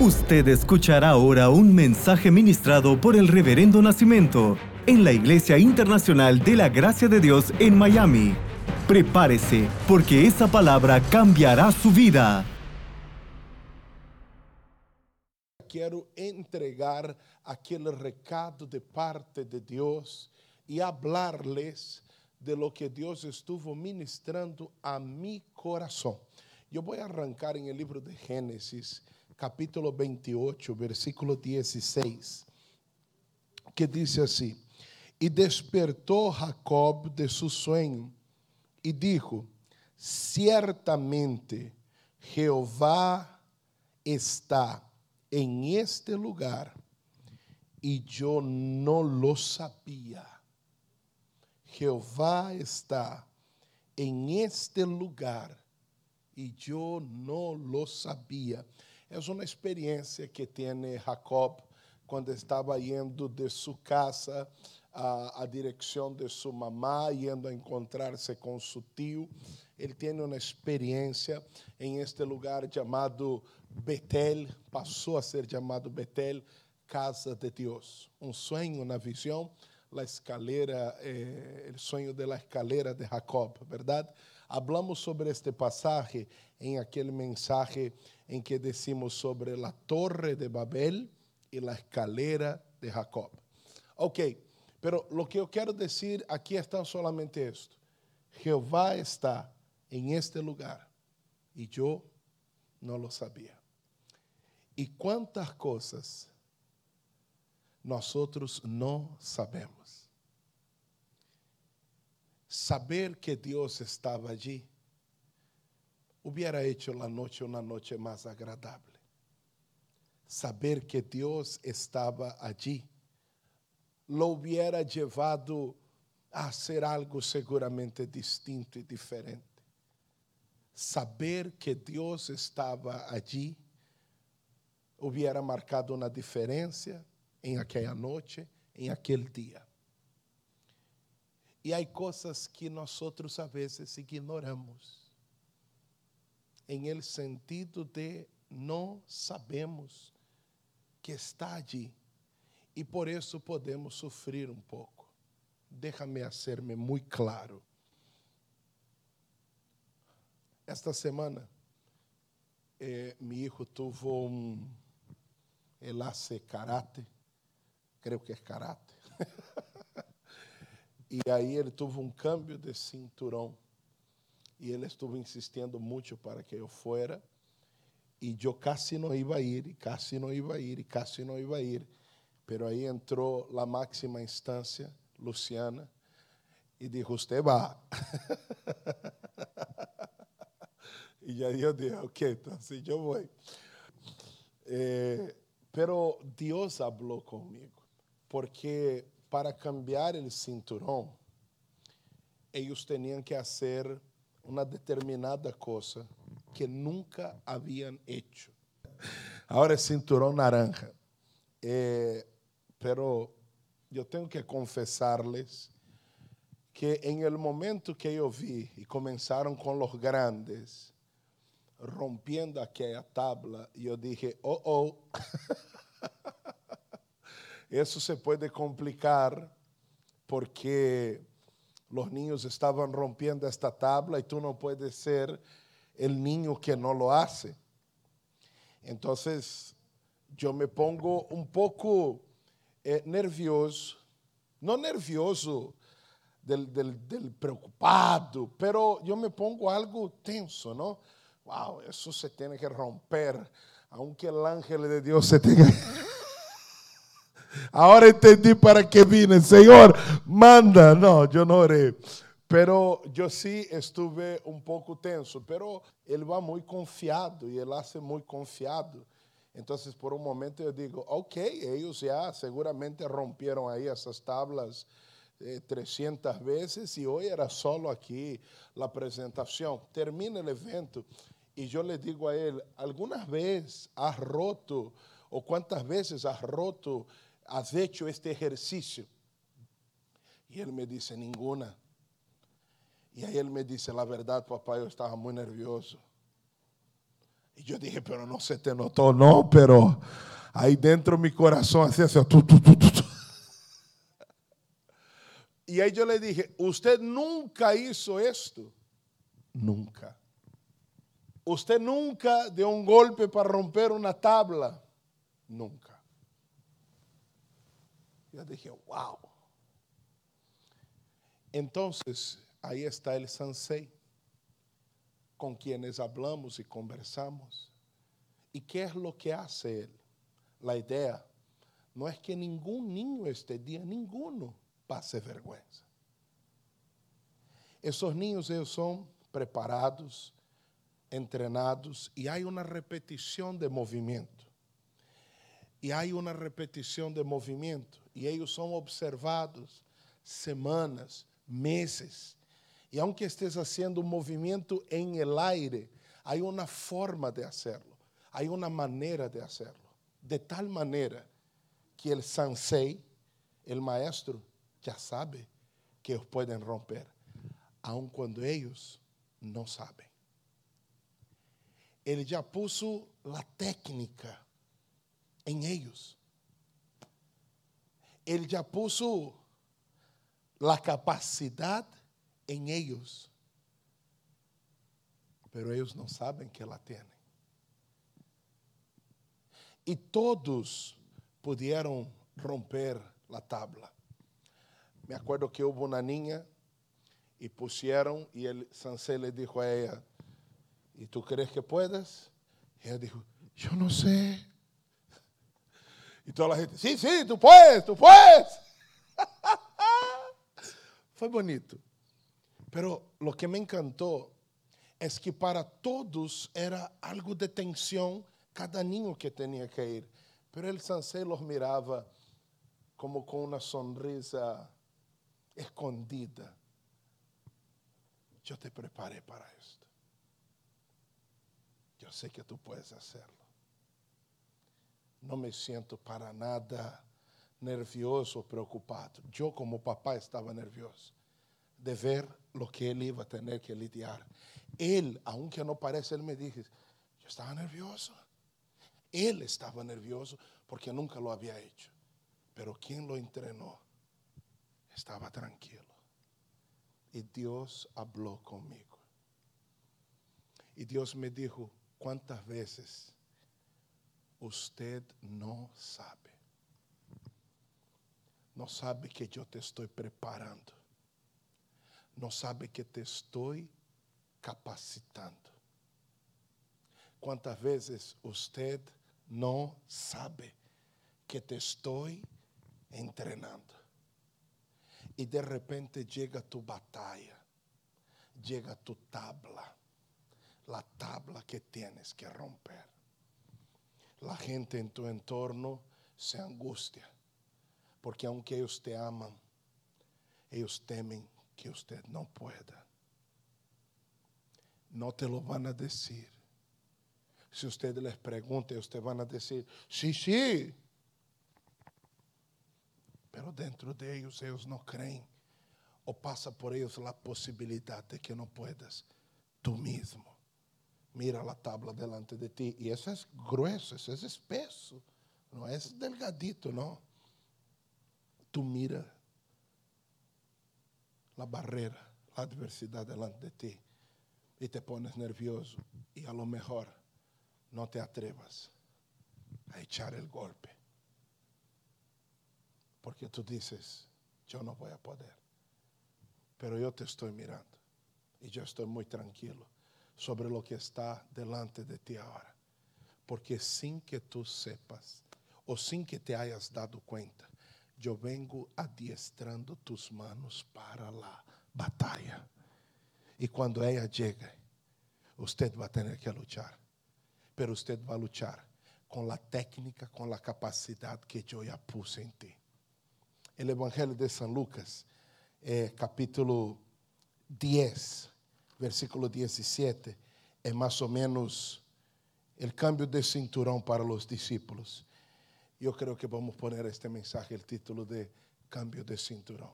Usted escuchará ahora un mensaje ministrado por el Reverendo Nacimiento en la Iglesia Internacional de la Gracia de Dios en Miami. Prepárese, porque esa palabra cambiará su vida. Quero entregar aquele recado de parte de Deus e hablarles de lo que Deus estuvo ministrando a mi coração. Eu vou arrancar em el livro de Gênesis, capítulo 28, versículo 16, que diz assim: E despertou Jacob de seu sonho e dijo: Ciertamente Jeová está em este lugar e eu não lo sabia. Jeová está em este lugar e eu não lo sabia. É uma experiência que tem Jacob quando estava indo de sua casa à, à direção de sua mamá, indo a encontrar-se com seu tio. Ele tem uma experiência em este lugar chamado Betel, passou a ser chamado Betel, casa de Deus. Um sonho na visão, a escalera, eh, o sonho da escalera de Jacob, verdade? Hablamos sobre este pasaje em aquele mensagem em que decimos sobre a torre de Babel e a escalera de Jacob. Ok, pero lo que eu quero dizer aqui está solamente esto. Jeová está em este lugar e eu não lo sabia. E quantas coisas nós outros não sabemos. Saber que Deus estava allí hubiera hecho la noche una noche más agradable. Saber que Dios estaba allí lo hubiera llevado a hacer algo seguramente distinto y diferente. Saber que Dios estaba allí hubiera marcado una diferencia en aquella noche, en aquel día. E há coisas que nós outros a vezes ignoramos, em el sentido de não sabemos que está allí e por isso podemos sofrer um pouco. Déjame hacerme muito claro. Esta semana, eh, mi hijo tuvo um, ele hace karate, creio que é karate. E aí ele teve um câmbio de cinturão. E ele estuvo insistindo muito para que eu fuera. E eu quase não ia ir, e quase não ia ir, e quase não ia ir. Pero aí entrou a máxima instância, Luciana, e disse: Você vai. e aí eu disse: Ok, então assim eu vou. Eh, pero Deus falou comigo, porque para cambiar o cinturão, eles tinham que fazer uma determinada coisa que nunca haviam hecho. Agora é cinturão naranja. Eh, pero eu tenho que confessar-lhes que em el momento que eu vi e começaram com os grandes, rompiendo aquela tabla, eu dije, oh, oh. Eso se puede complicar porque los niños estaban rompiendo esta tabla y tú no puedes ser el niño que no lo hace. Entonces, yo me pongo un poco eh, nervioso, no nervioso del, del, del, preocupado, pero yo me pongo algo tenso, ¿no? Wow, eso se tiene que romper, aunque el ángel de Dios se tenga... Ahora entendí para qué vine. Señor, manda. No, yo no oré. Pero yo sí estuve un poco tenso. Pero él va muy confiado y él hace muy confiado. Entonces, por un momento yo digo, ok, ellos ya seguramente rompieron ahí esas tablas eh, 300 veces y hoy era solo aquí la presentación. Termina el evento y yo le digo a él, ¿algunas veces has roto o cuántas veces has roto has hecho este ejercicio? Y él me dice, ninguna. Y ahí él me dice, la verdad, papá, yo estaba muy nervioso. Y yo dije, pero no se te notó, no, pero ahí dentro mi corazón hacía así. Y ahí yo le dije, usted nunca hizo esto. Nunca. Usted nunca dio un golpe para romper una tabla. Nunca. Dije, wow. Entonces, ahí está el sensei con quienes hablamos y conversamos. ¿Y qué es lo que hace él? La idea no es que ningún niño este día, ninguno, pase vergüenza. Esos niños ellos son preparados, entrenados y hay una repetición de movimiento. Y hay una repetición de movimiento y ellos son observados semanas, meses. Y aunque estés haciendo un movimiento en el aire, hay una forma de hacerlo, hay una manera de hacerlo. De tal manera que el sensei, el maestro, ya sabe que ellos pueden romper, aun cuando ellos no saben. Él ya puso la técnica en ellos. Él ya puso la capacidad en ellos, pero ellos no saben que la tienen. Y todos pudieron romper la tabla. Me acuerdo que hubo una niña y pusieron y el Sansé le dijo a ella, ¿y tú crees que puedes? Y ella dijo, yo no sé. Y toda la gente, sí, sí, tú puedes, tú puedes. Fue bonito. Pero lo que me encantó es que para todos era algo de tensión cada niño que tenía que ir. Pero el Sansé los miraba como con una sonrisa escondida. Yo te preparé para esto. Yo sé que tú puedes hacerlo. No me siento para nada nervioso, preocupado. Yo como papá estaba nervioso de ver lo que él iba a tener que lidiar. Él, aunque no parece, él me dijo, yo estaba nervioso. Él estaba nervioso porque nunca lo había hecho. Pero quien lo entrenó estaba tranquilo. Y Dios habló conmigo. Y Dios me dijo, ¿cuántas veces usted no sabe? No sabe que yo te estoy preparando. No sabe que te estoy capacitando. ¿Cuántas veces usted no sabe que te estoy entrenando? Y de repente llega tu batalla, llega tu tabla, la tabla que tienes que romper. La gente en tu entorno se angustia, porque aunque ellos te aman, ellos temen que usted no pueda. No te lo van a decir. Si usted les pregunta, usted van a decir, sí, sí, pero dentro de ellos ellos no creen o pasa por ellos la posibilidad de que no puedas tú mismo. Mira la tabla delante de ti y eso es grueso, eso es espeso, no es delgadito, no. Tú mira la barrera, la adversidad delante de ti y te pones nervioso y a lo mejor no te atrevas a echar el golpe. Porque tú dices, yo no voy a poder. Pero yo te estoy mirando y yo estoy muy tranquilo sobre lo que está delante de ti ahora. Porque sin que tú sepas o sin que te hayas dado cuenta, yo vengo adiestrando tus manos para la batalla. Y cuando ella llegue, usted va a tener que luchar. Pero usted va a luchar con la técnica, con la capacidad que yo ya puse en ti el Evangelio de San Lucas, eh, capítulo 10, versículo 17, es más o menos el cambio de cinturón para los discípulos. Yo creo que vamos a poner este mensaje, el título de cambio de cinturón.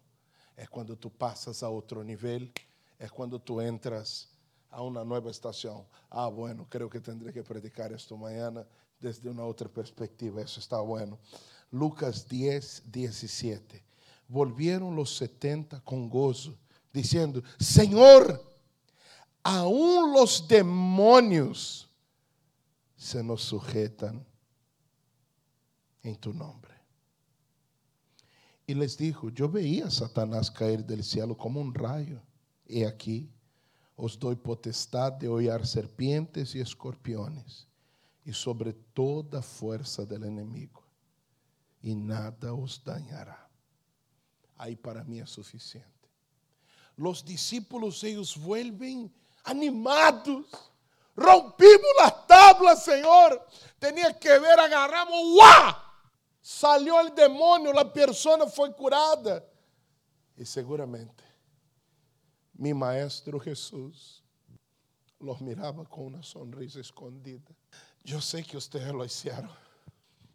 Es cuando tú pasas a otro nivel, es cuando tú entras a una nueva estación. Ah, bueno, creo que tendré que predicar esto mañana desde una otra perspectiva. Eso está bueno. Lucas 10, 17. Volvieron los 70 con gozo, diciendo, Señor, aún los demonios se nos sujetan en tu nombre. Y les dijo, yo veía a Satanás caer del cielo como un rayo. He aquí, os doy potestad de hollar serpientes y escorpiones y sobre toda fuerza del enemigo. Y nada os dañará. Ahí para mí es suficiente. Los discípulos, ellos vuelven animados. Rompimos las tablas, Señor. Tenía que ver, agarramos, ¡guau! Salió el demonio, la persona fue curada. Y seguramente mi maestro Jesús los miraba con una sonrisa escondida. Yo sé que ustedes lo hicieron,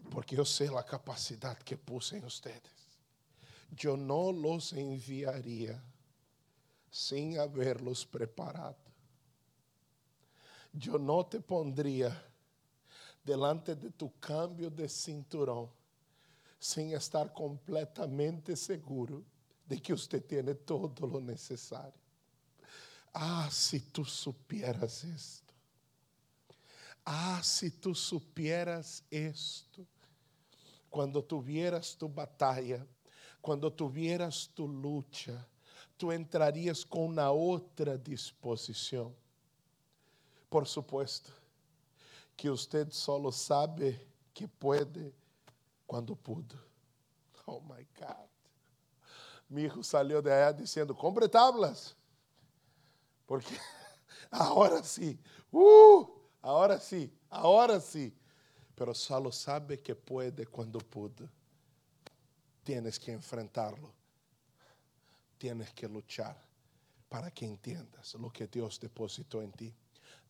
porque yo sé la capacidad que puse en ustedes. Yo no los enviaría sin haberlos preparado. Yo no te pondría delante de tu cambio de cinturón sin estar completamente seguro de que usted tiene todo lo necesario. Ah, si tú supieras esto. Ah, si tú supieras esto. Cuando tuvieras tu batalla, cuando tuvieras tu lucha, tú entrarías con una otra disposición. Por supuesto que usted solo sabe que puede quando pudo. Oh my God. Mi hijo salió de allá diciendo, compre tablas. Porque ahora sí, uh, ahora sí, ahora sí. Pero solo sabe que puede cuando pudo. Tienes que enfrentarlo. Tienes que luchar para que entiendas lo que Dios depositó en ti.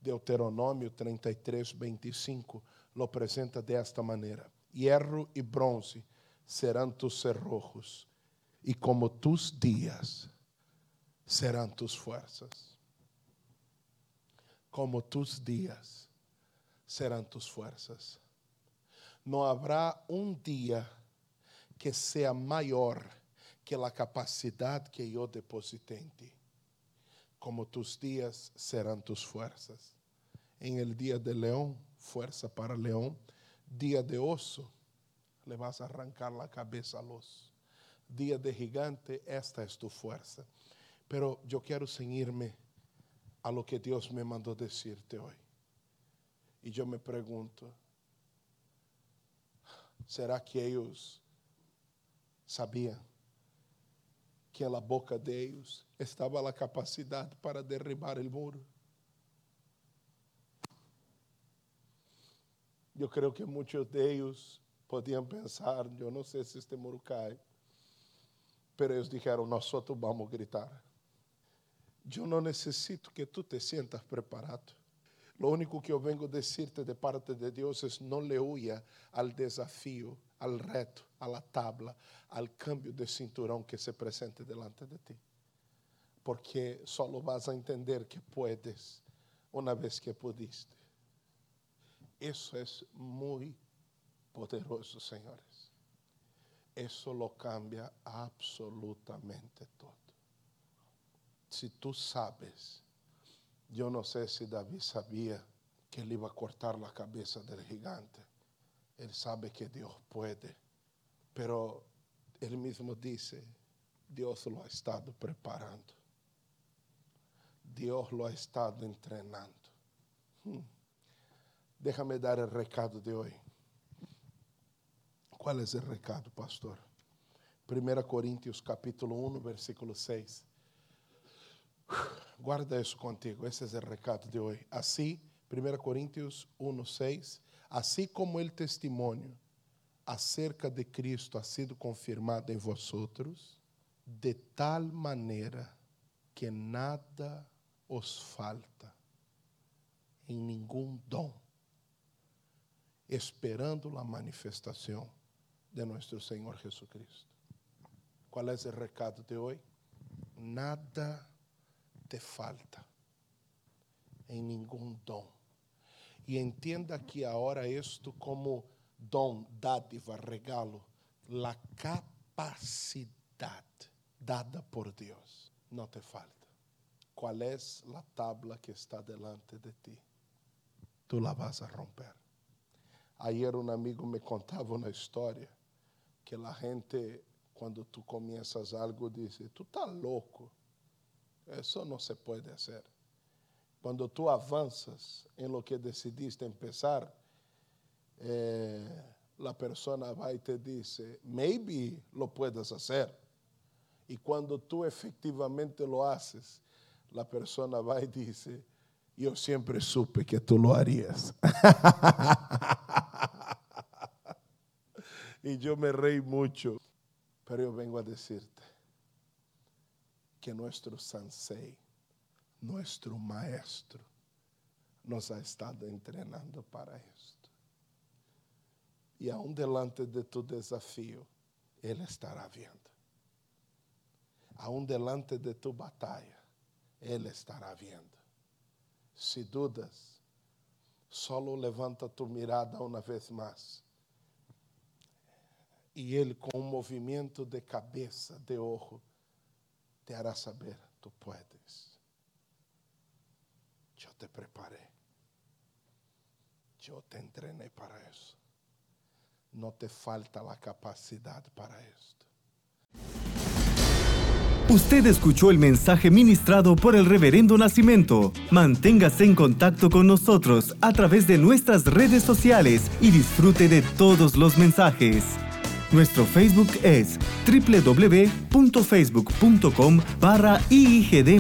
Deuteronômio 33, 25 lo presenta de esta manera hierro y bronce serán tus cerrojos, y como tus días serán tus fuerzas. Como tus días serán tus fuerzas. No habrá un día que sea mayor que la capacidad que yo deposité en ti. Como tus días serán tus fuerzas. En el día de león, fuerza para león Día de oso, le vas a arrancar la cabeza a los. Día de gigante, esta es tu fuerza. Pero yo quiero ceñirme a lo que Dios me mandó decirte hoy. Y yo me pregunto, ¿será que ellos sabían que la boca de ellos estaba la capacidad para derribar el muro? Yo creo que muchos de ellos podían pensar, yo no sé si este muro cae, pero ellos dijeron, nosotros vamos a gritar. Yo no necesito que tú te sientas preparado. Lo único que yo vengo a decirte de parte de Dios es no le huya al desafío, al reto, a la tabla, al cambio de cinturón que se presente delante de ti. Porque solo vas a entender que puedes una vez que pudiste. Eso es muy poderoso, señores. Eso lo cambia absolutamente todo. Si tú sabes, yo no sé si David sabía que él iba a cortar la cabeza del gigante. Él sabe que Dios puede, pero él mismo dice, Dios lo ha estado preparando. Dios lo ha estado entrenando. Hmm. Déjame dar el recado de hoy. ¿Cuál es el recado, pastor? 1 Corintios capítulo 1, versículo 6. Guarda eso contigo, ese es el recado de hoy. Así, 1 Corintios 1, 6, así como el testimonio acerca de Cristo ha sido confirmado en vosotros, de tal manera que nada os falta en ningún don esperando la manifestación de nuestro Señor Jesucristo. ¿Cuál es el recado de hoy? Nada te falta en ningún don. Y entienda que ahora esto como don, dádiva, regalo, la capacidad dada por Dios, no te falta. ¿Cuál es la tabla que está delante de ti? Tú la vas a romper. Ayer un amigo me contaba una historia que la gente cuando tú comienzas algo dice, tú estás loco. Eso no se puede hacer. Cuando tú avanzas en lo que decidiste empezar, eh, la persona va y te dice, maybe lo puedes hacer. Y cuando tú efectivamente lo haces, la persona va y dice, yo siempre supe que tú lo harías. y yo me reí mucho, pero yo vengo a decirte que nuestro sensei, nuestro maestro, nos ha estado entrenando para esto. Y aún delante de tu desafío, Él estará viendo. Aún delante de tu batalla, Él estará viendo. Si dudas, solo levanta tu mirada una vez más. Y Él con un movimiento de cabeza, de ojo, te hará saber, tú puedes. Te preparé. Yo te entrené para eso. No te falta la capacidad para esto. Usted escuchó el mensaje ministrado por el Reverendo Nacimiento. Manténgase en contacto con nosotros a través de nuestras redes sociales y disfrute de todos los mensajes. Nuestro Facebook es www.facebook.com barra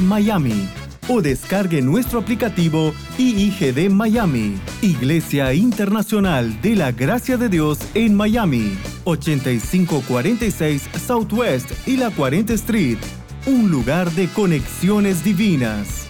Miami o descargue nuestro aplicativo IIGD Miami, Iglesia Internacional de la Gracia de Dios en Miami, 8546 Southwest y la 40 Street, un lugar de conexiones divinas.